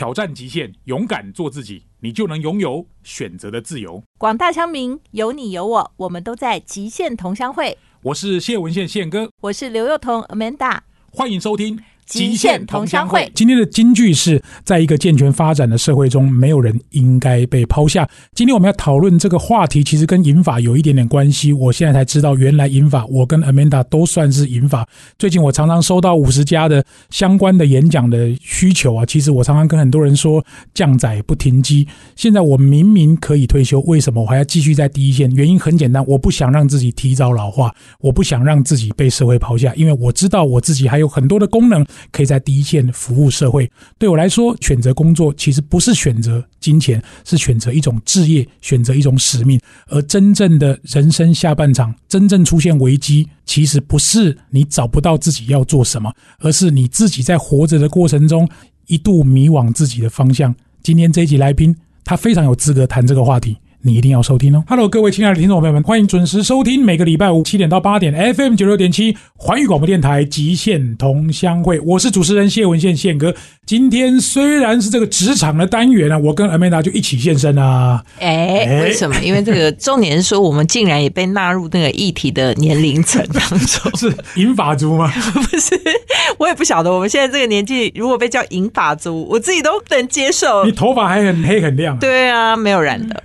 挑战极限，勇敢做自己，你就能拥有选择的自由。广大乡民，有你有我，我们都在极限同乡会。我是谢文宪宪哥，我是刘幼彤 Amanda，欢迎收听。极限同乡会，今天的金句是在一个健全发展的社会中，没有人应该被抛下。今天我们要讨论这个话题，其实跟银法有一点点关系。我现在才知道，原来银法，我跟 Amanda 都算是银法。最近我常常收到五十家的相关的演讲的需求啊。其实我常常跟很多人说，降载不停机。现在我明明可以退休，为什么我还要继续在第一线？原因很简单，我不想让自己提早老化，我不想让自己被社会抛下，因为我知道我自己还有很多的功能。可以在第一线服务社会。对我来说，选择工作其实不是选择金钱，是选择一种置业，选择一种使命。而真正的人生下半场，真正出现危机，其实不是你找不到自己要做什么，而是你自己在活着的过程中一度迷惘自己的方向。今天这一集来宾，他非常有资格谈这个话题。你一定要收听哦！Hello，各位亲爱的听众朋友们，欢迎准时收听每个礼拜五七点到八点 FM 九六点七环宇广播电台极限同乡会。我是主持人谢文宪宪哥。今天虽然是这个职场的单元啊，我跟 Amanda 就一起现身啊。哎，为什么？因为这个重点是说，我们竟然也被纳入那个议题的年龄层当中，是银发族吗？不是，我也不晓得。我们现在这个年纪，如果被叫银发族，我自己都不能接受。你头发还很黑很亮。对啊，没有染的。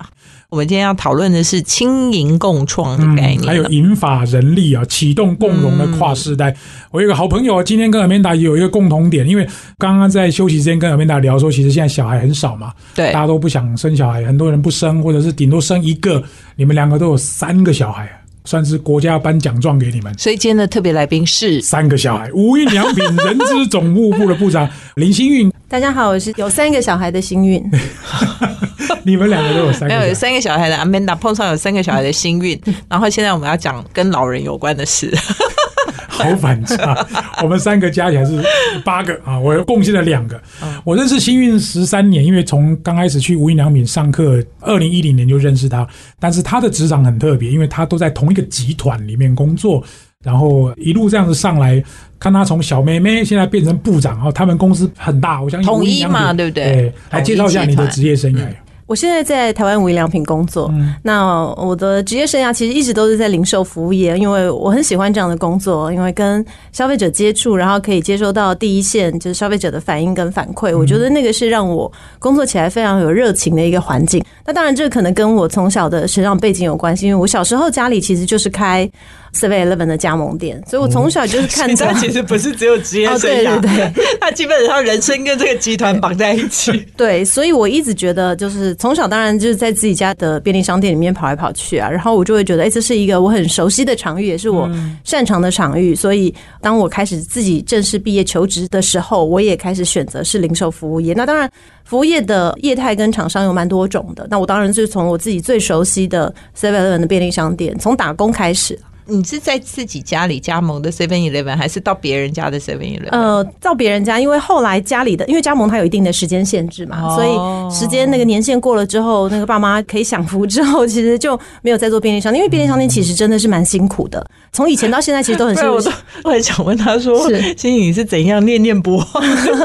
我们今天要讨论的是轻盈共创的概念，还有银法人力啊，启动共融的跨世代。我有个好朋友，今天跟阿曼达有一个共同点，因为刚刚在休息时间跟阿曼达聊说，其实现在小孩很少嘛，对，大家都不想生小孩，很多人不生，或者是顶多生一个。你们两个都有三个小孩，算是国家颁奖状给你们。所以今天的特别来宾是三个小孩，无印良品人资总务部的部长林新运。大家好，我是有三个小孩的幸运。你们两个都有三个，没有有三个小孩的 Amanda 碰上有三个小孩的幸运，然后现在我们要讲跟老人有关的事，好反差。我们三个加起来是八个啊，我贡献了两个。我认识幸运十三年，因为从刚开始去无印良品上课，二零一零年就认识他。但是他的职场很特别，因为他都在同一个集团里面工作，然后一路这样子上来，看他从小妹妹现在变成部长，然后他们公司很大，我相信统一嘛，对不对？来介绍一下你的职业生涯。我现在在台湾无印良品工作。那我的职业生涯其实一直都是在零售服务业，因为我很喜欢这样的工作，因为跟消费者接触，然后可以接收到第一线就是消费者的反应跟反馈。我觉得那个是让我工作起来非常有热情的一个环境。那当然，这可能跟我从小的成长背景有关系，因为我小时候家里其实就是开 Seven Eleven 的加盟店，所以我从小就是看到。其实不是只有职业生涯，对对对，他 基本上人生跟这个集团绑在一起。对，所以我一直觉得就是。从小当然就是在自己家的便利商店里面跑来跑去啊，然后我就会觉得，哎，这是一个我很熟悉的场域，也是我擅长的场域。所以，当我开始自己正式毕业求职的时候，我也开始选择是零售服务业。那当然，服务业的业态跟厂商有蛮多种的。那我当然是从我自己最熟悉的 Seven Eleven 的便利商店，从打工开始。你是在自己家里加盟的 Seven Eleven，还是到别人家的 Seven Eleven？呃，到别人家，因为后来家里的，因为加盟它有一定的时间限制嘛，所以时间那个年限过了之后，那个爸妈可以享福之后，其实就没有再做便利商店，因为便利商店其实真的是蛮辛苦的。从以前到现在，其实都很辛苦。我很想问他说：“是心颖是怎样念念不忘，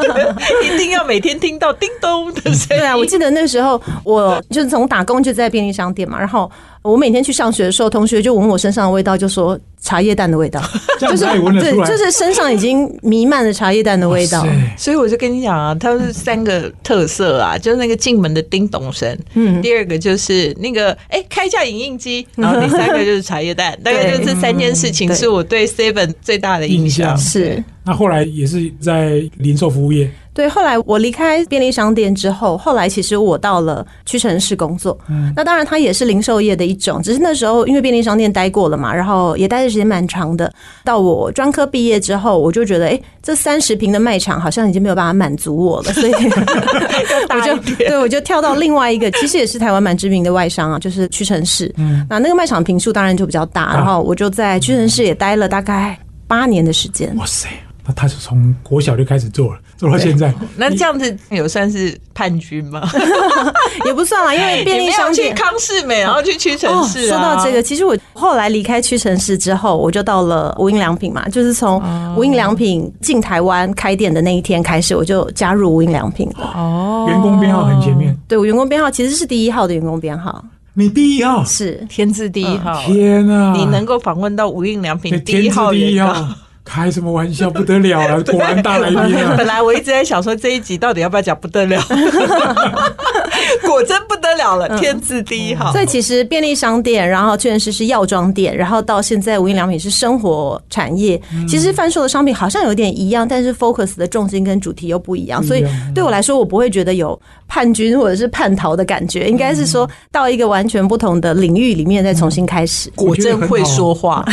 一定要每天听到叮咚的声音？”对啊，我记得那时候我就是从打工就在便利商店嘛，然后。我每天去上学的时候，同学就闻我身上的味道，就说茶叶蛋的味道，就是对，就是身上已经弥漫了茶叶蛋的味道。所以我就跟你讲啊，它是三个特色啊，就是那个进门的叮咚声，嗯，第二个就是那个哎开一下影印机，然后第三个就是茶叶蛋，大概就这三件事情是我对 Seven 最大的印象。是，那后来也是在零售服务业。对，后来我离开便利商店之后，后来其实我到了屈臣氏工作。嗯，那当然它也是零售业的一种，只是那时候因为便利商店待过了嘛，然后也待的时间蛮长的。到我专科毕业之后，我就觉得，哎，这三十平的卖场好像已经没有办法满足我了，所以 我就对我就跳到另外一个，其实也是台湾蛮知名的外商啊，就是屈臣氏。嗯，那那个卖场平数当然就比较大，然后我就在屈臣氏也待了大概八年的时间。哇塞！那他是从国小就开始做了。做到现在。那这样子有算是叛军吗？也不算啊，因为便利商店康世美，然后去屈臣氏。说到这个，其实我后来离开屈臣氏之后，我就到了无印良品嘛，就是从无印良品进台湾开店的那一天开始，我就加入无印良品了。哦，员工编号很前面。对，我员工编号其实是第一号的员工编号。你第一号是天字第一号，天啊！你能够访问到无印良品第一号员工。开什么玩笑，不得了了！果然大来宾啊！本来我一直在想说这一集到底要不要讲不得了，果真不得了了，天字第一号。所以其实便利商店，然后确实是药妆店，然后到现在无印良品是生活产业。其实贩售的商品好像有点一样，但是 focus 的重心跟主题又不一样。所以对我来说，我不会觉得有叛军或者是叛逃的感觉，应该是说到一个完全不同的领域里面再重新开始。果真会说话，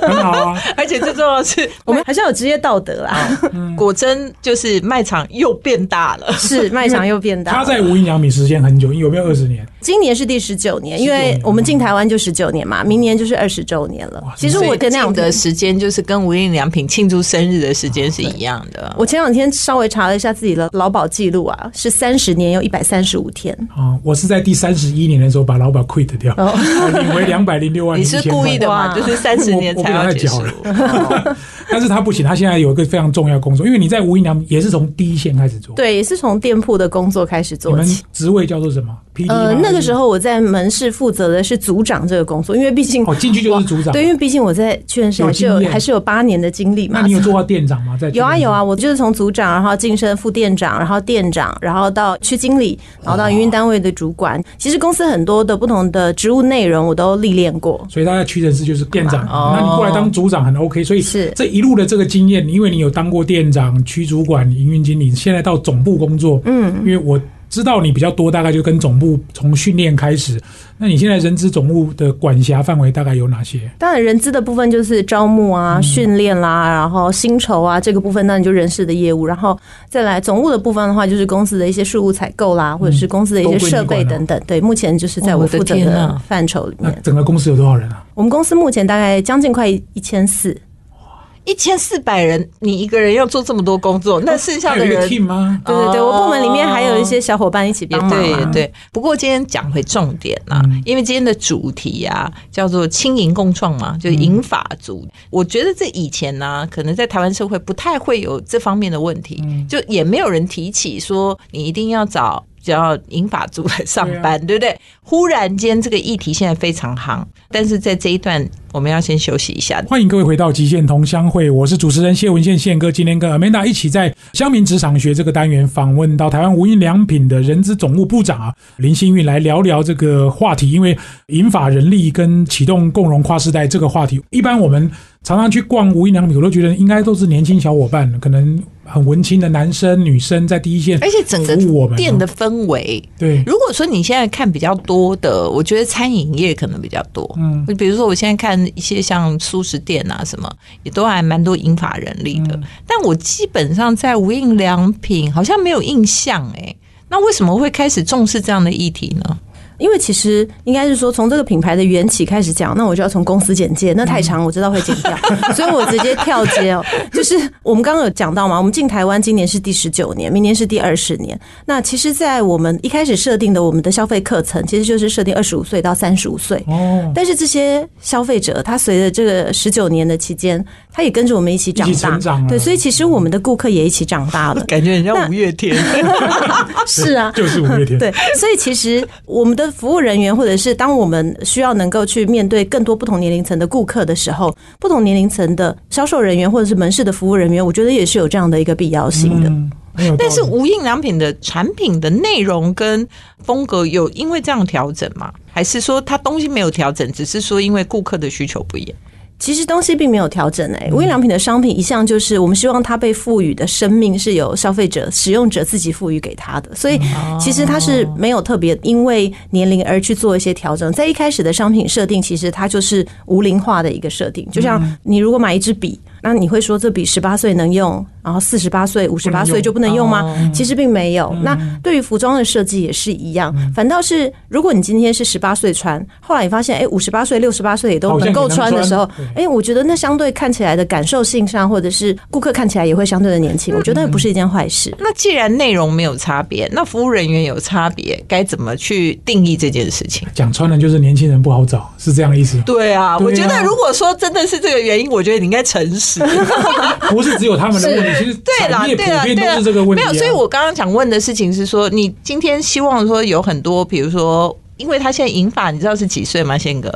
很好啊！而且最重要的是。我们还是要有职业道德啦。果真就是卖场又变大了，是卖场又变大。他在无印良品时间很很久，你有没有二十年？今年是第十九年，因为我们进台湾就十九年嘛，明年就是二十周年了。其实我跟那样的时间就是跟无印良品庆祝生日的时间是一样的。我前两天稍微查了一下自己的劳保记录啊，是三十年又一百三十五天。哦，我是在第三十一年的时候把劳保 quit 掉，领回两百零六万。你是故意的吗？就是三十年才要结束。但是他不行，他现在有一个非常重要工作，因为你在无印良品也是从第一线开始做，对，也是从店铺的工作开始做起。职位叫做什么？呃，那个时候我在门市负责的是组长这个工作，因为毕竟哦进去就是组长，对，因为毕竟我在屈臣氏还是有还是有八年的经历嘛。那你有做到店长吗？在有啊有啊，我就是从组长，然后晋升副店长，然后店长，然后到区经理，然后到营运单位的主管。其实公司很多的不同的职务内容我都历练过。所以他在屈臣氏就是店长，那你过来当组长很 OK。所以是这一路的这个经验，因为你有当过店长、区主管、营运经理，现在到总部工作，嗯，因为我。知道你比较多，大概就跟总部从训练开始。那你现在人资总务的管辖范围大概有哪些？当然，人资的部分就是招募啊、训练啦，然后薪酬啊这个部分，那你就人事的业务。然后再来总务的部分的话，就是公司的一些事务采购啦，或者是公司的一些设备等等。对，目前就是在我负责的范畴里面。整个公司有多少人啊？我们公司目前大概将近快一千四。一千四百人，你一个人要做这么多工作，那剩下的人，对对对，我部门里面还有一些小伙伴一起帮忙。对对，不过今天讲回重点啊，因为今天的主题啊叫做“轻盈共创”嘛，就是银法族。我觉得这以前呢，可能在台湾社会不太会有这方面的问题，就也没有人提起说你一定要找。叫银发族来上班，对不对？忽然间，这个议题现在非常夯，但是在这一段，我们要先休息一下。欢迎各位回到极限同乡会，我是主持人谢文宪宪哥。今天跟 Amanda 一起在乡民职场学这个单元访问到台湾无印良品的人资总务部长啊林新运来聊聊这个话题。因为引法人力跟启动共融跨世代这个话题，一般我们。常常去逛无印良品，我都觉得应该都是年轻小伙伴，可能很文青的男生女生在第一线，而且整个店的氛围。对，如果说你现在看比较多的，我觉得餐饮业可能比较多。嗯，比如说我现在看一些像素食店啊什么，也都还蛮多英法人力的。但我基本上在无印良品好像没有印象哎，那为什么会开始重视这样的议题呢？因为其实应该是说，从这个品牌的缘起开始讲，那我就要从公司简介，那太长，我知道会剪掉，所以我直接跳接哦。就是我们刚刚有讲到嘛，我们进台湾今年是第十九年，明年是第二十年。那其实，在我们一开始设定的我们的消费课程，其实就是设定二十五岁到三十五岁。哦。但是这些消费者，他随着这个十九年的期间，他也跟着我们一起长大。对，所以其实我们的顾客也一起长大了。感觉人家五月天。是啊，就是五月天。对，所以其实我们的。服务人员，或者是当我们需要能够去面对更多不同年龄层的顾客的时候，不同年龄层的销售人员或者是门市的服务人员，我觉得也是有这样的一个必要性的。但是无印良品的产品的内容跟风格有因为这样调整吗？还是说它东西没有调整，只是说因为顾客的需求不一样？其实东西并没有调整诶，无印良品的商品一向就是我们希望它被赋予的生命是由消费者、使用者自己赋予给它的，所以其实它是没有特别因为年龄而去做一些调整。在一开始的商品设定，其实它就是无龄化的一个设定，就像你如果买一支笔。那你会说这笔十八岁能用，然后四十八岁、五十八岁就不能用吗？其实并没有。那对于服装的设计也是一样，反倒是如果你今天是十八岁穿，后来你发现哎五十八岁、六十八岁也都能够穿的时候，哎，我觉得那相对看起来的感受性上，或者是顾客看起来也会相对的年轻，我觉得也不是一件坏事。那既然内容没有差别，那服务人员有差别，该怎么去定义这件事情？讲穿了就是年轻人不好找，是这样的意思？对啊，我觉得如果说真的是这个原因，我觉得你应该诚实。不是只有他们的问题，其实对啦，对啦，都是这个问题。没有，所以我刚刚想问的事情是说，你今天希望说有很多，比如说，因为他现在银发，你知道是几岁吗？宪哥，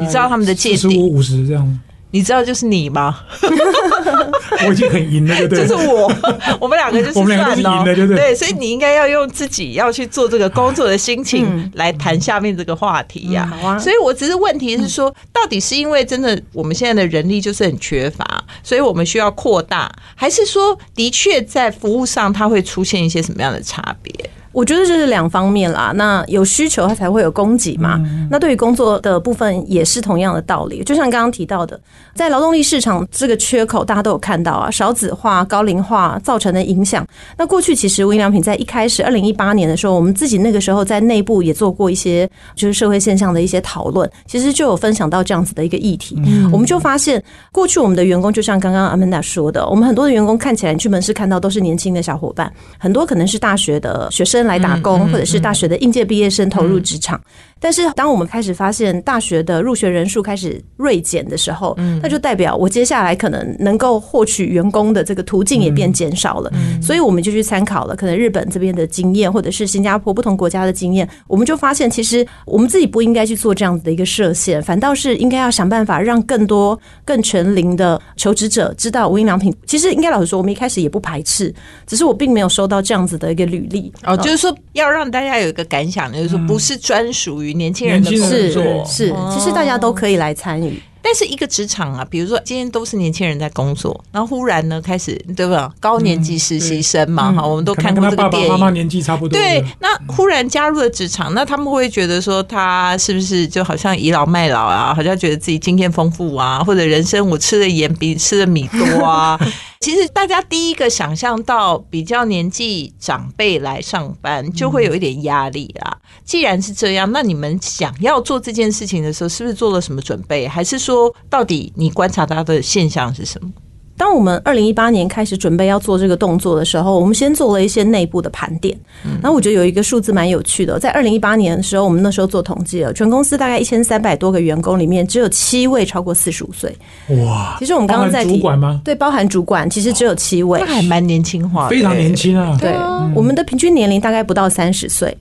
你知道他们的界定？五十这样。你知道就是你吗？我已经很赢了，对就是我，我们两个就是 我们两个是赢了，对对？所以你应该要用自己要去做这个工作的心情来谈下面这个话题呀。好啊。所以我只是问题是说，到底是因为真的我们现在的人力就是很缺乏，所以我们需要扩大，还是说的确在服务上它会出现一些什么样的差别？我觉得这是两方面啦。那有需求，它才会有供给嘛。那对于工作的部分，也是同样的道理。就像刚刚提到的，在劳动力市场这个缺口，大家都有看到啊，少子化、高龄化造成的影响。那过去其实无印良品在一开始二零一八年的时候，我们自己那个时候在内部也做过一些就是社会现象的一些讨论，其实就有分享到这样子的一个议题。我们就发现，过去我们的员工就像刚刚阿曼达说的，我们很多的员工看起来去门市看到都是年轻的小伙伴，很多可能是大学的学生。来打工，或者是大学的应届毕业生投入职场。但是，当我们开始发现大学的入学人数开始锐减的时候，嗯那就代表我接下来可能能够获取员工的这个途径也变减少了。所以，我们就去参考了可能日本这边的经验，或者是新加坡不同国家的经验。我们就发现，其实我们自己不应该去做这样子的一个设限，反倒是应该要想办法让更多更全龄的求职者知道无印良品。其实，应该老实说，我们一开始也不排斥，只是我并没有收到这样子的一个履历。哦，就是说要让大家有一个感想，就是说不是专属于。与年轻人的工作是，其实大家都可以来参与。但是一个职场啊，比如说今天都是年轻人在工作，然后忽然呢开始，对吧？高年级实习生嘛，哈，我们都看过这个电影。妈妈年纪差不多。对，那忽然加入了职场，那他们会觉得说，他是不是就好像倚老卖老啊？好像觉得自己经验丰富啊，或者人生我吃的盐比吃的米多啊？其实大家第一个想象到比较年纪长辈来上班，就会有一点压力啦。既然是这样，那你们想要做这件事情的时候，是不是做了什么准备？还是说，到底你观察到的现象是什么？当我们二零一八年开始准备要做这个动作的时候，我们先做了一些内部的盘点。然后我觉得有一个数字蛮有趣的，在二零一八年的时候，我们那时候做统计了，全公司大概一千三百多个员工里面，只有七位超过四十五岁。哇！其实我们刚刚在主管吗？对，包含主管，其实只有七位，那还蛮年轻化，非常年轻啊。对，我们的平均年龄大概不到三十岁。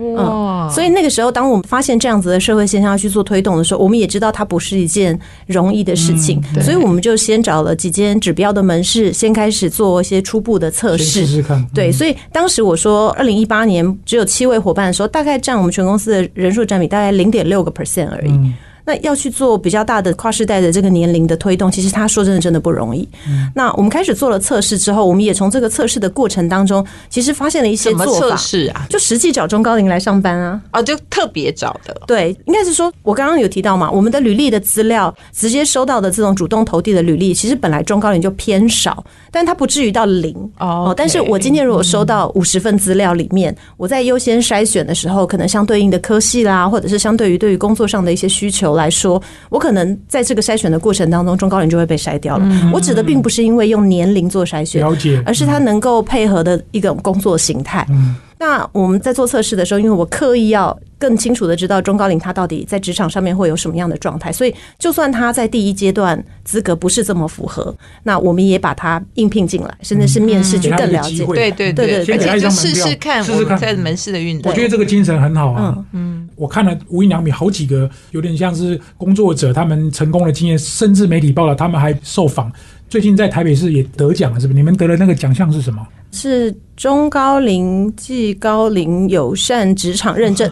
嗯，所以那个时候，当我们发现这样子的社会现象要去做推动的时候，我们也知道它不是一件容易的事情，所以我们就先找了几间指标的门市，先开始做一些初步的测试，试试看。对，所以当时我说，二零一八年只有七位伙伴的时候，大概占我们全公司的人数占比大概零点六个 percent 而已。那要去做比较大的跨世代的这个年龄的推动，其实他说真的真的不容易。那我们开始做了测试之后，我们也从这个测试的过程当中，其实发现了一些做法。测试啊？就实际找中高龄来上班啊？哦，就特别找的。对，应该是说，我刚刚有提到嘛，我们的履历的资料直接收到的这种主动投递的履历，其实本来中高龄就偏少，但它不至于到零哦。但是我今天如果收到五十份资料里面，我在优先筛选的时候，可能相对应的科系啦，或者是相对于对于工作上的一些需求。来说，我可能在这个筛选的过程当中，中高龄就会被筛掉了。我指的并不是因为用年龄做筛选，了解，而是他能够配合的一种工作形态。那我们在做测试的时候，因为我刻意要更清楚的知道中高龄他到底在职场上面会有什么样的状态，所以就算他在第一阶段资格不是这么符合，那我们也把他应聘进来，甚至是面试去更了解。对对对对，而且就试试看，试试看在门市的运作。我觉得这个精神很好啊。嗯，我看了无印良品好几个，有点像是工作者他们成功的经验，甚至媒体报道他们还受访。最近在台北市也得奖了，是不是？你们得了那个奖项是什么？是中高龄暨高龄友善职场认证，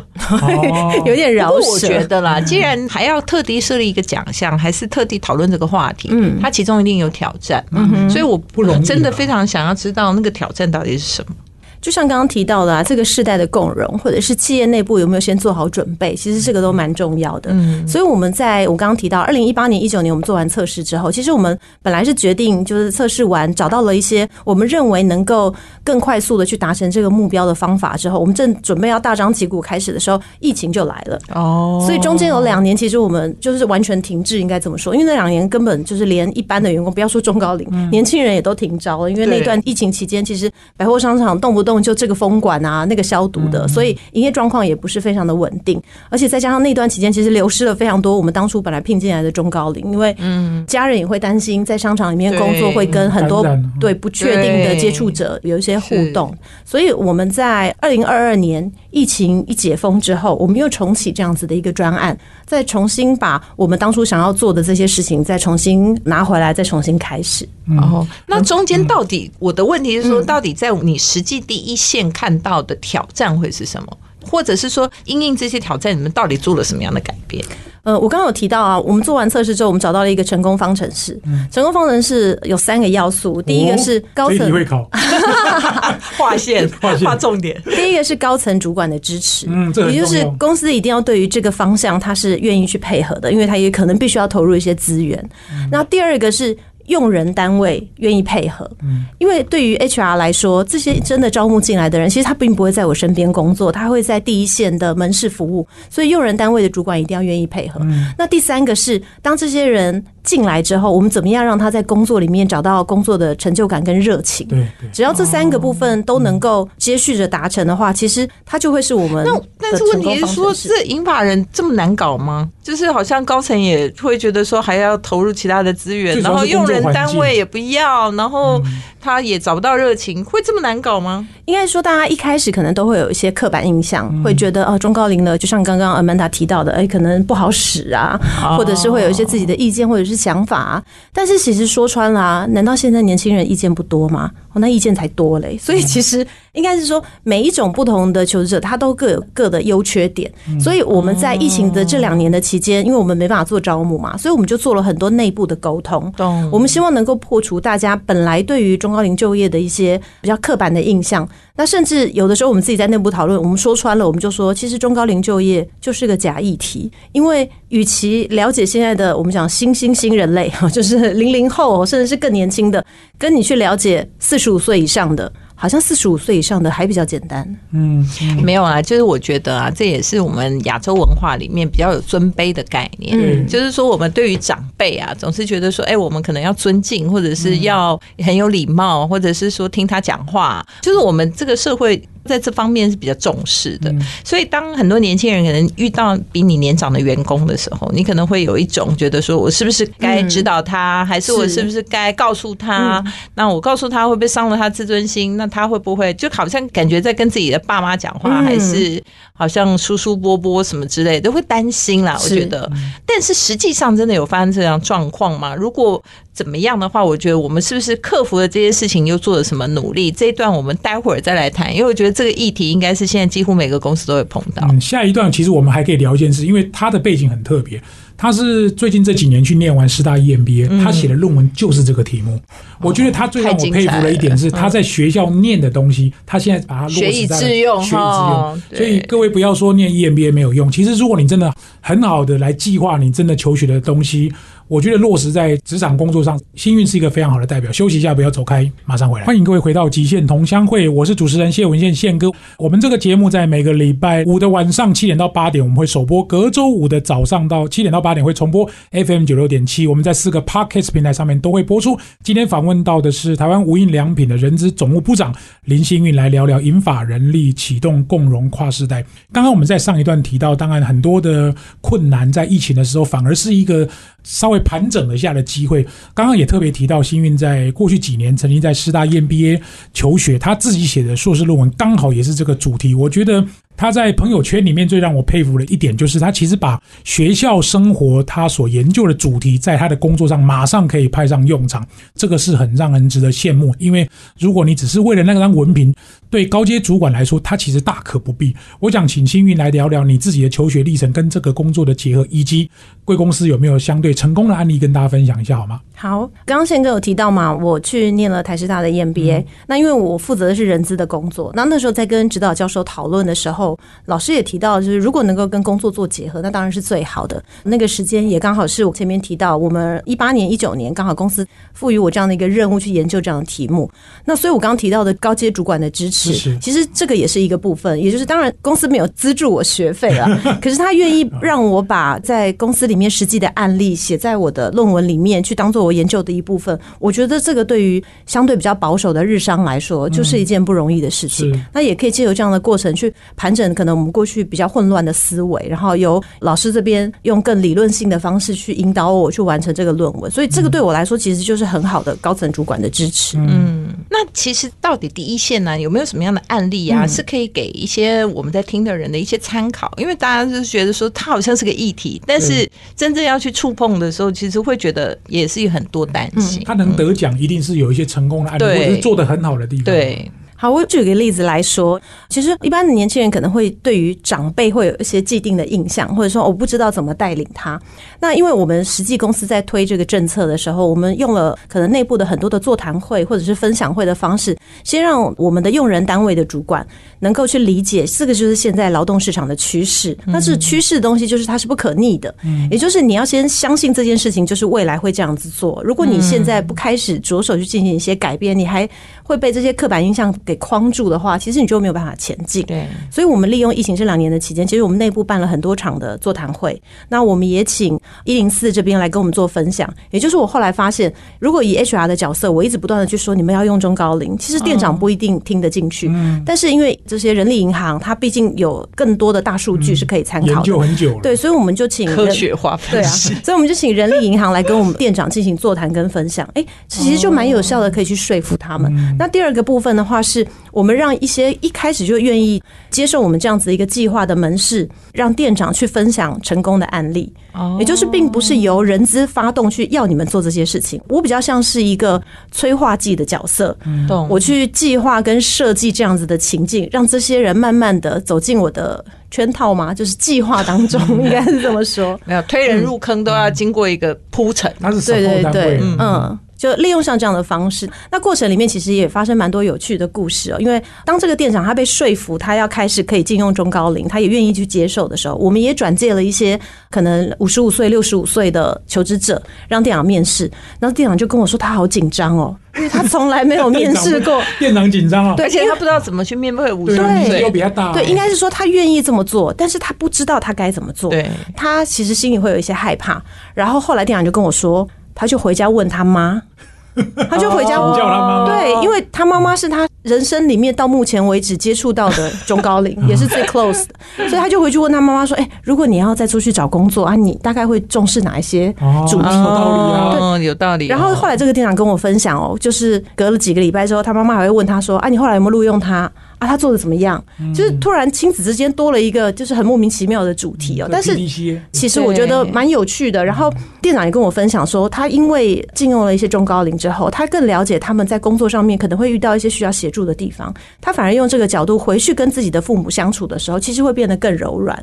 有点饶舌。我觉得啦，既然还要特地设立一个奖项，还是特地讨论这个话题，嗯，它其中一定有挑战，嗯，所以我不真的非常想要知道那个挑战到底是什么。就像刚刚提到的啊，这个世代的共融，或者是企业内部有没有先做好准备，其实这个都蛮重要的。嗯，所以我们在我刚刚提到二零一八年、一九年，我们做完测试之后，其实我们本来是决定就是测试完，找到了一些我们认为能够更快速的去达成这个目标的方法之后，我们正准备要大张旗鼓开始的时候，疫情就来了。哦，所以中间有两年，其实我们就是完全停滞，应该怎么说，因为那两年根本就是连一般的员工，不要说中高龄，年轻人也都停招了，因为那段疫情期间，其实百货商场动不动就这个封管啊，那个消毒的，所以营业状况也不是非常的稳定。而且再加上那段期间，其实流失了非常多我们当初本来聘进来的中高龄，因为嗯，家人也会担心在商场里面工作会跟很多对不确定的接触者有一些互动，所以我们在二零二二年疫情一解封之后，我们又重启这样子的一个专案，再重新把我们当初想要做的这些事情再重新拿回来，再重新开始。哦，那中间到底我的问题是说，到底在你实际第一线看到的挑战会是什么？或者是说，因应这些挑战，你们到底做了什么样的改变？呃，我刚刚有提到啊，我们做完测试之后，我们找到了一个成功方程式。成功方程式有三个要素，第一个是高层会考，划线 划重点。第一个是高层主管的支持，嗯，也就是公司一定要对于这个方向，他是愿意去配合的，因为他也可能必须要投入一些资源。那第二个是。用人单位愿意配合，因为对于 HR 来说，这些真的招募进来的人，其实他并不会在我身边工作，他会在第一线的门市服务，所以用人单位的主管一定要愿意配合。那第三个是，当这些人。进来之后，我们怎么样让他在工作里面找到工作的成就感跟热情？对，只要这三个部分都能够接续着达成的话，其实他就会是我们。那但是问题是说，这银发人这么难搞吗？就是好像高层也会觉得说，还要投入其他的资源，然后用人单位也不要，然后。他也找不到热情，会这么难搞吗？应该说，大家一开始可能都会有一些刻板印象，会觉得哦，中高龄的，就像刚刚 Amanda 提到的，哎，可能不好使啊，或者是会有一些自己的意见或者是想法。但是其实说穿了，难道现在年轻人意见不多吗？那意见才多嘞，所以其实应该是说，每一种不同的求职者，他都各有各的优缺点。所以我们在疫情的这两年的期间，因为我们没办法做招募嘛，所以我们就做了很多内部的沟通。我们希望能够破除大家本来对于中高龄就业的一些比较刻板的印象。那甚至有的时候，我们自己在内部讨论，我们说穿了，我们就说，其实中高龄就业就是个假议题，因为与其了解现在的我们讲新新新人类哈，就是零零后，甚至是更年轻的，跟你去了解四十十五岁以上的。好像四十五岁以上的还比较简单。嗯，没有啊，就是我觉得啊，这也是我们亚洲文化里面比较有尊卑的概念。嗯，就是说我们对于长辈啊，总是觉得说，哎，我们可能要尊敬，或者是要很有礼貌，或者是说听他讲话。就是我们这个社会。在这方面是比较重视的，所以当很多年轻人可能遇到比你年长的员工的时候，你可能会有一种觉得说，我是不是该指导他，还是我是不是该告诉他？那我告诉他会不会伤了他自尊心？那他会不会就好像感觉在跟自己的爸妈讲话，还是好像叔叔伯伯什么之类，都会担心啦。我觉得，但是实际上真的有发生这样状况吗？如果怎么样的话，我觉得我们是不是克服了这些事情，又做了什么努力？这一段我们待会儿再来谈，因为我觉得这个议题应该是现在几乎每个公司都会碰到。嗯，下一段其实我们还可以聊一件事，因为他的背景很特别。他是最近这几年去念完师大 EMBA，他写的论文就是这个题目。我觉得他最让我佩服的一点是，他在学校念的东西，他现在把它落实在学以致用。所以各位不要说念 EMBA 没有用，其实如果你真的很好的来计划你真的求学的东西，我觉得落实在职场工作上，幸运是一个非常好的代表。休息一下，不要走开，马上回来。欢迎各位回到极限同乡会，我是主持人谢文宪宪哥。我们这个节目在每个礼拜五的晚上七点到八点，我们会首播；隔周五的早上到七点到八点会重播 FM 九六点七。我们在四个 Podcast 平台上面都会播出。今天访问到的是台湾无印良品的人资总务部长林幸运，来聊聊银法人力启动共融跨世代。刚刚我们在上一段提到，当然很多的困难在疫情的时候，反而是一个。稍微盘整了一下的机会，刚刚也特别提到，幸运在过去几年曾经在师大 EMBA 求学，他自己写的硕士论文刚好也是这个主题，我觉得。他在朋友圈里面最让我佩服的一点，就是他其实把学校生活他所研究的主题，在他的工作上马上可以派上用场，这个是很让人值得羡慕。因为如果你只是为了那张文凭，对高阶主管来说，他其实大可不必。我想请幸运来聊聊你自己的求学历程跟这个工作的结合，以及贵公司有没有相对成功的案例跟大家分享一下，好吗？好，刚刚宪哥有提到嘛，我去念了台师大的 EMBA，、那因为我负责的是人资的工作，那那时候在跟指导教授讨论的时候，老师也提到，就是如果能够跟工作做结合，那当然是最好的。那个时间也刚好是我前面提到，我们一八年、一九年刚好公司赋予我这样的一个任务去研究这样的题目。那所以我刚刚提到的高阶主管的支持，其实这个也是一个部分，也就是当然公司没有资助我学费了，可是他愿意让我把在公司里面实际的案例写在我的论文里面，去当做我研究的一部分。我觉得这个对于相对比较保守的日商来说，就是一件不容易的事情。是那也可以借由这样的过程去盘整可能我们过去比较混乱的思维，然后由老师这边用更理论性的方式去引导我去完成这个论文。所以这个对我来说其实就是很好的高层主管的支持。嗯，那其实到底第一线呢，有没有什么样的案例啊，嗯是可以给一些我们在听的人的一些参考？因为大家就是觉得说它好像是个议题，但是真正要去触碰的时候，其实会觉得也是有很多担心。他能得奖，一定是有一些成功的案例，或者是做的很好的地方。，对，好，我举个例子来说，其实一般的年轻人可能会对于长辈会有一些既定的印象，或者说我不知道怎么带领他。那因为我们实际公司在推这个政策的时候，我们用了可能内部的很多的座谈会或者是分享会的方式，先让我们的用人单位的主管能够去理解，这个就是现在劳动市场的趋势。但是趋势的东西，就是它是不可逆的，也就是你要先相信这件事情，就是未来会这样子做。如果你现在不开始着手去进行一些改变，你还会被这些刻板印象给框住的话，其实你就没有办法前进。对，所以我们利用疫情这两年的期间，其实我们内部办了很多场的座谈会。那我们也请一零四这边来跟我们做分享。也就是我后来发现，如果以 HR 的角色，我一直不断的去说你们要用中高龄，其实店长不一定听得进去。但是因为这些人力银行，它毕竟有更多的大数据是可以参考研究的。很久了。对，所以我们就请人科学化对啊，分析。所以我们就请人力银行来跟我们店长进行座谈跟分享。哎、其实就蛮有效的，可以去说服他们。那第二个部分的话，是我们让一些一开始就愿意接受我们这样子一个计划的门市，让店长去分享成功的案例。也就是并不是由人资发动去要你们做这些事情，我比较像是一个催化剂的角色，懂。我去计划跟设计这样子的情境，让这些人慢慢的走进我的圈套吗，就是计划当中，应该是这么说。没有推人入坑都要经过一个铺陈。他是对对对嗯。就利用上这样的方式，那过程里面其实也发生蛮多有趣的故事哦。因为当这个店长他被说服，他要开始可以禁用中高龄，他也愿意去接受的时候，我们也转介了一些可能五十五岁、六十五岁的求职者，让店长面试。然后店长就跟我说，他好紧张哦，因为他从来没有面试过。店长紧张啊。而且他不知道怎么去面对五十岁又比较大。对，应该是说他愿意这么做，但是他不知道他该怎么做。对，他其实心里会有一些害怕。然后后来店长就跟我说，他就回家问他妈，他就回家问叫他妈妈。对，因为他妈妈是他人生里面到目前为止接触到的中高龄，也是最 close 的，所以他就回去问他妈妈说：“哎、如果你要再出去找工作啊，你大概会重视哪一些哦主题？”有道理啊哦，有道理。然后后来这个店长跟我分享哦，就是隔了几个礼拜之后，他妈妈还会问他说：“啊，你后来有没有录用他？啊，他做的怎么样？”就是突然亲子之间多了一个就是很莫名其妙的主题哦，但是其实我觉得蛮有趣的。然后店长也跟我分享说，他因为进入了一些中高龄之后，他更了解他们在工作上面可能会遇到一些需要协助的地方，他反而用这个角度回去跟自己的父母相处的时候，其实会变得更柔软。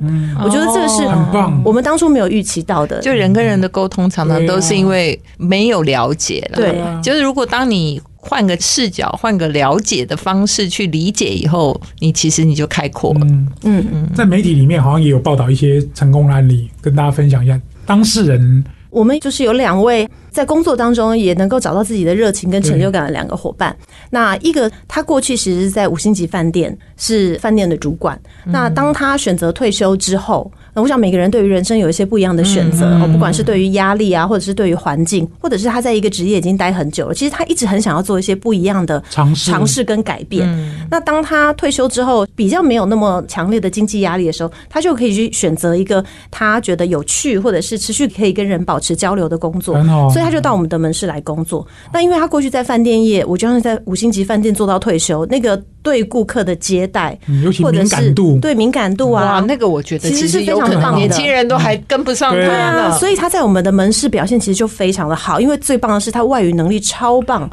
我觉得这个是很棒我们当初没有预期到的。就人跟人的沟通，常常都是因为没有了解了。对啊就是如果当你换个视角、换个了解的方式去理解以后，你其实你就开阔了。嗯，嗯嗯。在媒体里面好像也有报道一些成功的案例，跟大家分享一下。当事人我们就是有两位在工作当中也能够找到自己的热情跟成就感的两个伙伴。那一个他过去其实是在五星级饭店是饭店的主管，那当他选择退休之后，那我想每个人对于人生有一些不一样的选择，哦，不管是对于压力啊，或者是对于环境，或者是他在一个职业已经待很久了，其实他一直很想要做一些不一样的尝试尝试跟改变。嗯那当他退休之后，比较没有那么强烈的经济压力的时候，他就可以去选择一个他觉得有趣，或者是持续可以跟人保持交流的工作。所以他就到我们的门市来工作。那因为他过去在饭店业，我就像是在五星级饭店做到退休，那个对顾客的接待，嗯尤其或者是敏感度，对敏感度啊，，那个我觉得其实是非常棒的。年轻人都还跟不上对他对啊，所以他在我们的门市表现其实就非常的好，因为最棒的是他外语能力超棒，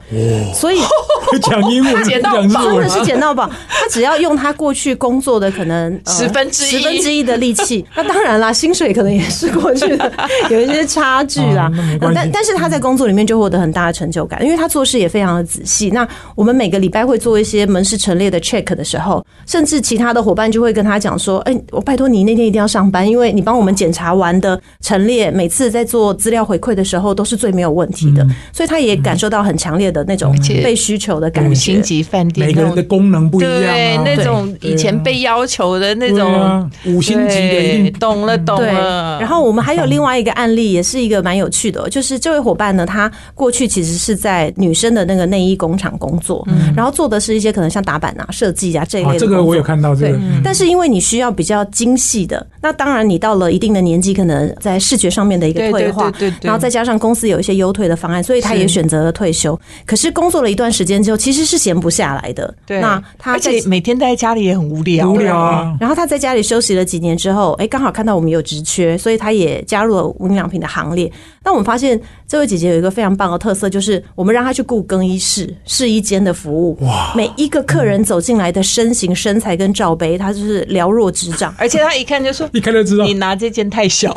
所以 讲英文，捡到讲日文。真的，是捡到宝。他只要用他过去工作的可能呃十分之一。十分之一的力气，那当然啦，薪水可能也是过去的有一些差距啦。啊但但是他在工作里面就获得很大的成就感，因为他做事也非常的仔细。那我们每个礼拜会做一些门市陈列的 check 的时候，甚至其他的伙伴就会跟他讲说：“哎、我拜托你那天一定要上班，因为你帮我们检查完的陈列，每次在做资料回馈的时候都是最没有问题的。所以他也感受到很强烈的那种被需求的感觉。五星。级饭店每个人的功能不一样对啊，那种以前被要求的那种啊五星级的懂了懂，了。然后我们还有另外一个案例，也是一个蛮有趣的哦，就是这位伙伴呢，他过去其实是在女生的那个内衣工厂工作，然后做的是一些可能像打板啊、设计啊这一啊，类的。这个我有看到这对个，，但是因为你需要比较精细的，那当然你到了一定的年纪，可能在视觉上面的一个对对退化，对对对然后再加上公司有一些优退的方案，所以他也选择了退休。可是工作了一段时间之后，其实是闲不下来的。对，那他而在且每天待在家里也很无聊，无聊啊，然后他在家里休息了几年之后，哎，刚好看到我们有职缺，所以他也加入了无印良品的行列。那我们发现这位姐姐有一个非常棒的特色，就是我们让她去雇更衣室、试衣间的服务。哇！每一个客人走进来的身形、身材跟罩杯，他就是寥若指掌。而且他一看就说一看就知道你拿这件太小，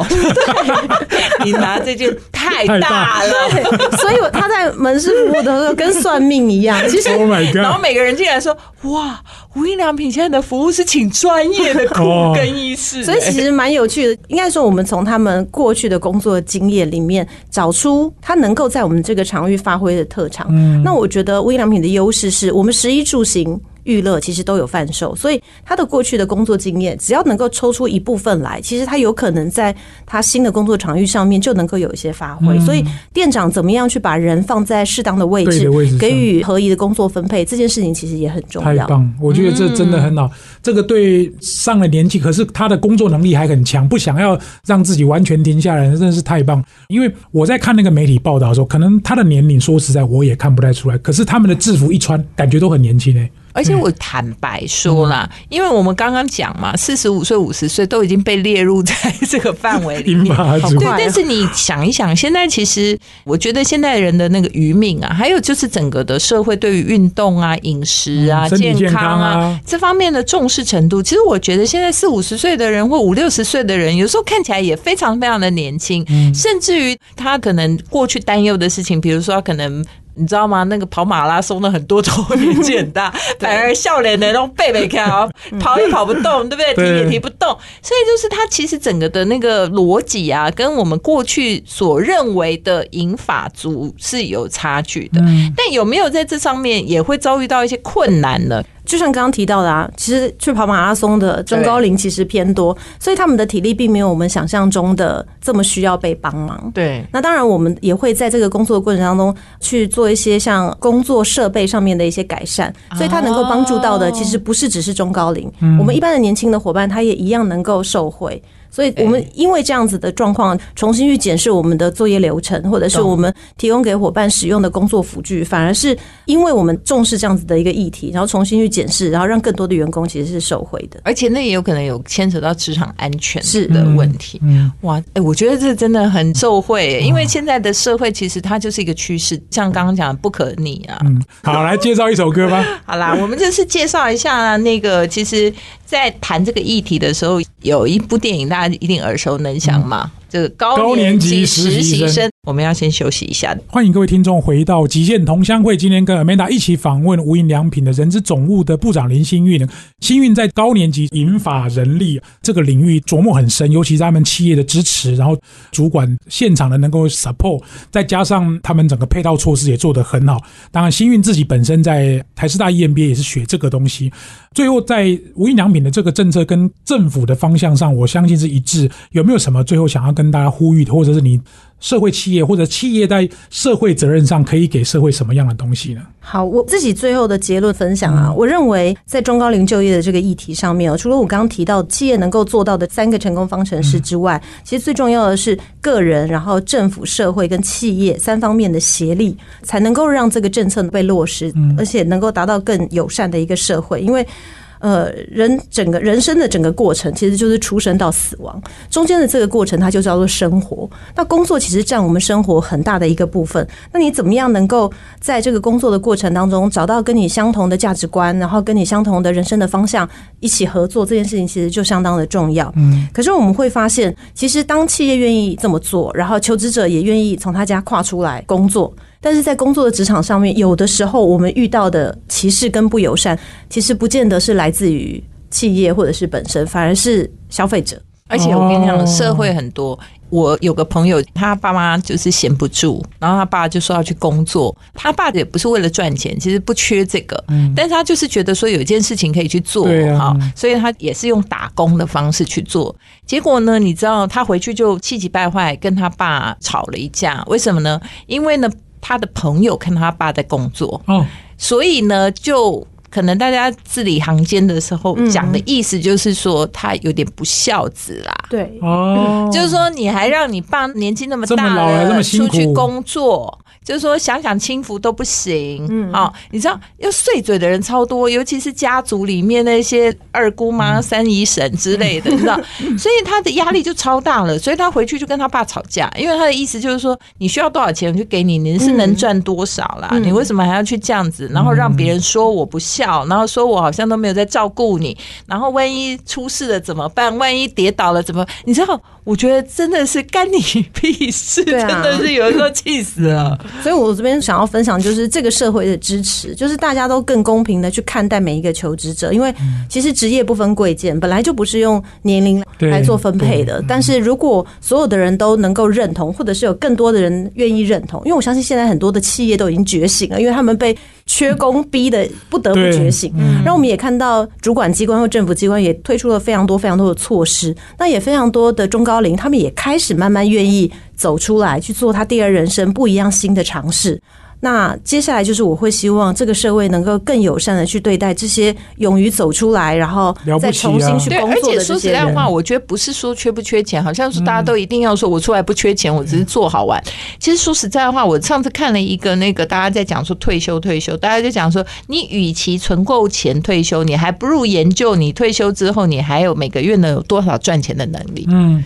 你拿这件太大了。所以他在门市服务的时候跟算命一样。其实 Oh my 然后！每个人进来说：“哇，无印良品现在的服务是请专业的顾哦更衣室。”所以其实蛮有趣的，应该说我们从他们过去的工作经验里面找出他能够在我们这个场域发挥的特长。嗯那我觉得无印良品的优势是我们食衣住行。娱乐其实都有贩售，所以他的过去的工作经验，只要能够抽出一部分来，其实他有可能在他新的工作场域上面就能够有一些发挥。所以店长怎么样去把人放在适当的位置给予合宜的工作分配，这件事情其实也很重要。太棒！我觉得这真的很好。这个对上了年纪，可是他的工作能力还很强，不想要让自己完全停下来，真的是太棒。因为我在看那个媒体报道的时候，可能他的年龄说实在我也看不太出来，可是他们的制服一穿，感觉都很年轻诶、而且我坦白说啦，因为我们刚刚讲嘛，四十五岁、五十岁都已经被列入在这个范围里 对，但是你想一想，现在其实我觉得现代人的那个余命啊，还有就是整个的社会对于运动啊、饮食啊、健康康啊这方面的重视程度，其实我觉得现在四五十岁的人或五六十岁的人，有时候看起来也非常非常的年轻，嗯。甚至于他可能过去担忧的事情，比如说他可能。你知道吗？那个跑马拉松的很多都年纪很大，反而笑脸的那种背背看啊，跑也跑不动，对不对？提也提不动，所以就是他其实整个的那个逻辑啊，跟我们过去所认为的银法族是有差距的。但有没有在这上面也会遭遇到一些困难呢？就像刚刚提到的啊，其实去跑马拉松的中高龄其实偏多，所以他们的体力并没有我们想象中的这么需要被帮忙。对，那当然，我们也会在这个工作的过程当中去做一些像工作设备上面的一些改善，所以它能够帮助到的其实不是只是中高龄，我们一般的年轻的伙伴他也一样能够受惠。所以我们因为这样子的状况，重新去检视我们的作业流程，或者是我们提供给伙伴使用的工作辅具，反而是因为我们重视这样子的一个议题，然后重新去检视，然后让更多的员工其实是受惠的。而且那也有可能有牵扯到职场安全是的问题。嗯，哇，哎、我觉得这真的很受惠耶，因为现在的社会其实它就是一个趋势，像刚刚讲的不可逆啊。嗯，好，来介绍一首歌吧。好啦，我们就是介绍一下那个，其实，在谈这个议题的时候，有一部电影大家一定耳熟能详嘛，这个高高年级实习生。我们要先休息一下。欢迎各位听众回到极限同乡会，今天跟 Amanda 一起访问无印良品的人资总务的部长林新运。新运在高年级引法人力这个领域琢磨很深，尤其是他们企业的支持，然后主管现场的能够 support，再加上他们整个配套措施也做得很好。当然，新运自己本身在台师大 EMBA 也是学这个东西。最后，在无印良品的这个政策跟政府的方向上，我相信是一致。有没有什么最后想要跟大家呼吁，或者是你社会企业或者企业在社会责任上可以给社会什么样的东西呢？好，我自己最后的结论分享啊，我认为在中高龄就业的这个议题上面哦，除了我刚刚提到企业能够做到的三个成功方程式之外，其实最重要的是个人、然后政府、社会跟企业三方面的协力，才能够让这个政策被落实，而且能够达到更友善的一个社会，因为。呃，人整个人生的整个过程，其实就是出生到死亡中间的这个过程，它就叫做生活。那工作其实占我们生活很大的一个部分。那你怎么样能够在这个工作的过程当中，找到跟你相同的价值观，然后跟你相同的人生的方向一起合作？这件事情其实就相当的重要。嗯。可是我们会发现，其实当企业愿意这么做，然后求职者也愿意从他家跨出来工作。但是在工作的职场上面，有的时候我们遇到的歧视跟不友善，其实不见得是来自于企业或者是本身，反而是消费者。而且我跟你讲，社会很多。我有个朋友，他爸妈就是闲不住，然后他爸就说要去工作。他爸也不是为了赚钱，其实不缺这个，但是他就是觉得说有一件事情可以去做，哈，所以他也是用打工的方式去做。结果呢，你知道他回去就气急败坏，跟他爸吵了一架。为什么呢？因为呢。他的朋友看他爸在工作，哦，所以呢，就可能大家字里行间的时候讲的意思就是说他有点不孝子啦，对，哦，就是说你还让你爸年纪那么大了出去工作。就是说，想想轻浮都不行，嗯，好，你知道，要碎嘴的人超多，尤其是家族里面那些二姑妈、三姨婶之类的，你知道，所以他的压力就超大了。所以他回去就跟他爸吵架，因为他的意思就是说，你需要多少钱我就给你，你是能赚多少啦？你为什么还要去这样子？然后让别人说我不孝，然后说我好像都没有在照顾你，然后万一出事了怎么办？万一跌倒了怎么？你知道，我觉得真的是干你屁事，啊真的是有时候气死了。所以，我这边想要分享就是这个社会的支持，就是大家都更公平的去看待每一个求职者，因为其实职业不分贵贱，本来就不是用年龄来做分配的。但是如果所有的人都能够认同，或者是有更多的人愿意认同，因为我相信现在很多的企业都已经觉醒了，因为他们被缺工逼的不得不觉醒。然后我们也看到主管机关或政府机关也推出了非常多非常多的措施，那也非常多的中高龄，他们也开始慢慢愿意。走出来去做他第二人生不一样新的尝试。那接下来就是我会希望这个社会能够更友善的去对待这些勇于走出来，然后再重新去工作的说实在话，我觉得不是说缺不缺钱，好像是大家都一定要说我出来不缺钱，我只是做好玩。其实说实在的话，我上次看了一个那个大家在讲说退休退休，大家就讲说你与其存够钱退休，你还不如研究你退休之后你还有每个月能有多少赚钱的能力。嗯。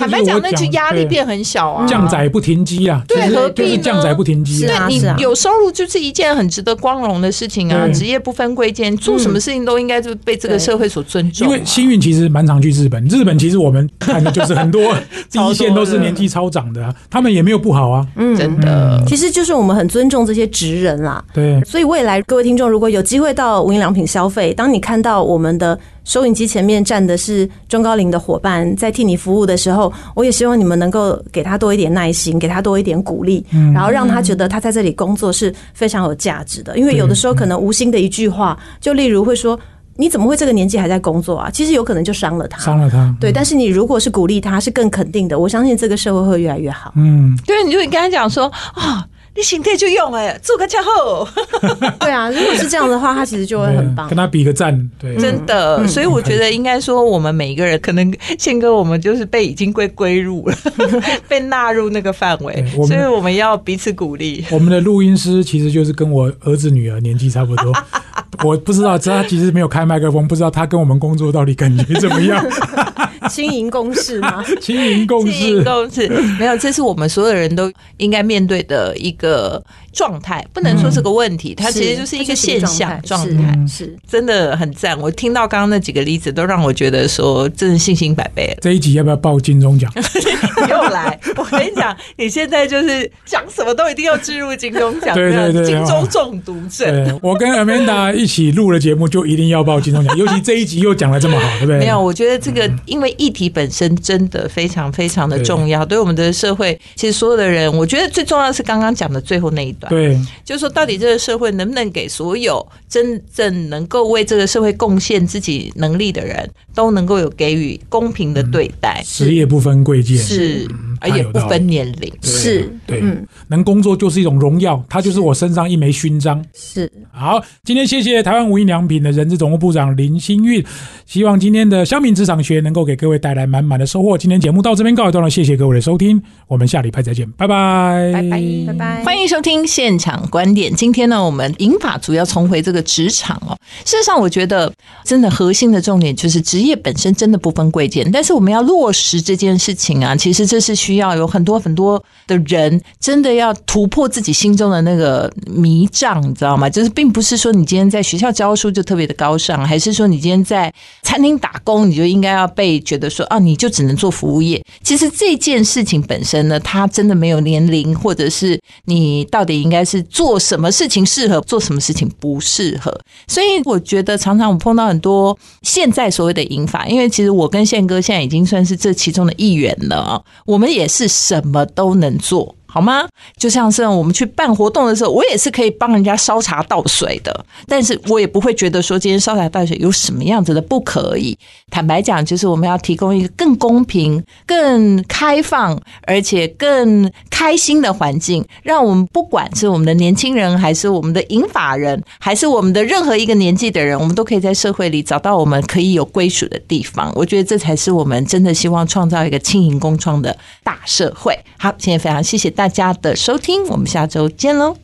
坦白讲，那就压力变很小啊，降载不停机啊，对，何必呢？降载不停机，对你有收入就是一件很值得光荣的事情啊。职业不分贵贱，做什么事情都应该就被这个社会所尊重。因为幸运其实蛮常去日本，日本其实我们看的就是很多 第一线都是年纪超长的，他们也没有不好啊，嗯，真的。其实就是我们很尊重这些职人啦，对。所以未来各位听众如果有机会到无印良品消费，当你看到我们的。收银机前面站的是中高龄的伙伴，在替你服务的时候，我也希望你们能够给他多一点耐心，给他多一点鼓励，然后让他觉得他在这里工作是非常有价值的。因为有的时候可能无心的一句话，就例如会说：“你怎么会这个年纪还在工作啊？”其实有可能就伤了他，伤了他。对，但是你如果是鼓励他，是更肯定的，我相信这个社会会越来越好。嗯，对，你就跟他讲说啊。你心态就用哎，做个家后。对啊，如果是这样的话，他其实就会很棒。跟他比个赞，对，真的。所以我觉得应该说，我们每一个人，可能宪哥，我们就是被已经归归入了，被纳入那个范围，所以我们要彼此鼓励。我们的录音师其实就是跟我儿子女儿年纪差不多，我不知道，他其实没有开麦克风，不知道他跟我们工作到底感觉怎么样。轻盈共事吗？轻盈共事，共事没有，这是我们所有人都应该面对的一个。状态不能说是个问题，它其实就是一个现象状态，是真的很赞。我听到刚刚那几个例子，都让我觉得说，真的信心百倍了。这一集要不要报金钟奖？又来！我跟你讲，你现在就是讲什么都一定要置入金钟奖，对对对，金钟中毒症。我跟 Amanda 一起录了节目，就一定要报金钟奖。尤其这一集又讲的这么好，对不对？没有，我觉得这个因为为议题本身真的非常非常的重要，对我们的社会，其实所有的人，我觉得最重要的是刚刚讲的最后那一段，对，就是说到底这个社会能不能给所有真正能够为这个社会贡献自己能力的人都能够有给予公平的对待，职业不分贵贱，是。而且不分年龄，是对，能工作就是一种荣耀，它就是我身上一枚勋章。是。好，今天谢谢台湾无印良品的人资总务部长林新运，希望今天的香品职场学能够给各位带来满满的收获。今天节目到这边告一段落，谢谢各位的收听，我们下礼拜再见，拜拜，拜拜，拜拜，欢迎收听现场观点。今天呢，我们引法主要重回这个职场哦。事实上，我觉得真的核心的重点就是职业本身真的不分贵贱，但是我们要落实这件事情啊，其实这是需要有很多很多的人真的要突破自己心中的那个迷障，你知道吗？就是并不是说你今天在学校教书就特别的高尚，还是说你今天在餐厅打工你就应该要被觉得说啊，你就只能做服务业。其实这件事情本身呢，它真的没有年龄，或者是你到底应该是做什么事情适合，做什么事情不适合。所以我觉得常常我碰到很多现在所谓的银法，因为其实我跟宪哥现在已经算是这其中的一员了，我们也是。什么都能做。好吗？就像是我们去办活动的时候，我也是可以帮人家烧茶倒水的，但是我也不会觉得说今天烧茶倒水有什么样子的不可以。坦白讲，就是我们要提供一个更公平、更开放，而且更开心的环境，让我们不管是我们的年轻人，还是我们的银发人，还是我们的任何一个年纪的人，我们都可以在社会里找到我们可以有归属的地方。我觉得这才是我们真的希望创造一个轻盈共创的大社会。好，今天非常谢谢。大家的收听，我们下周见喽。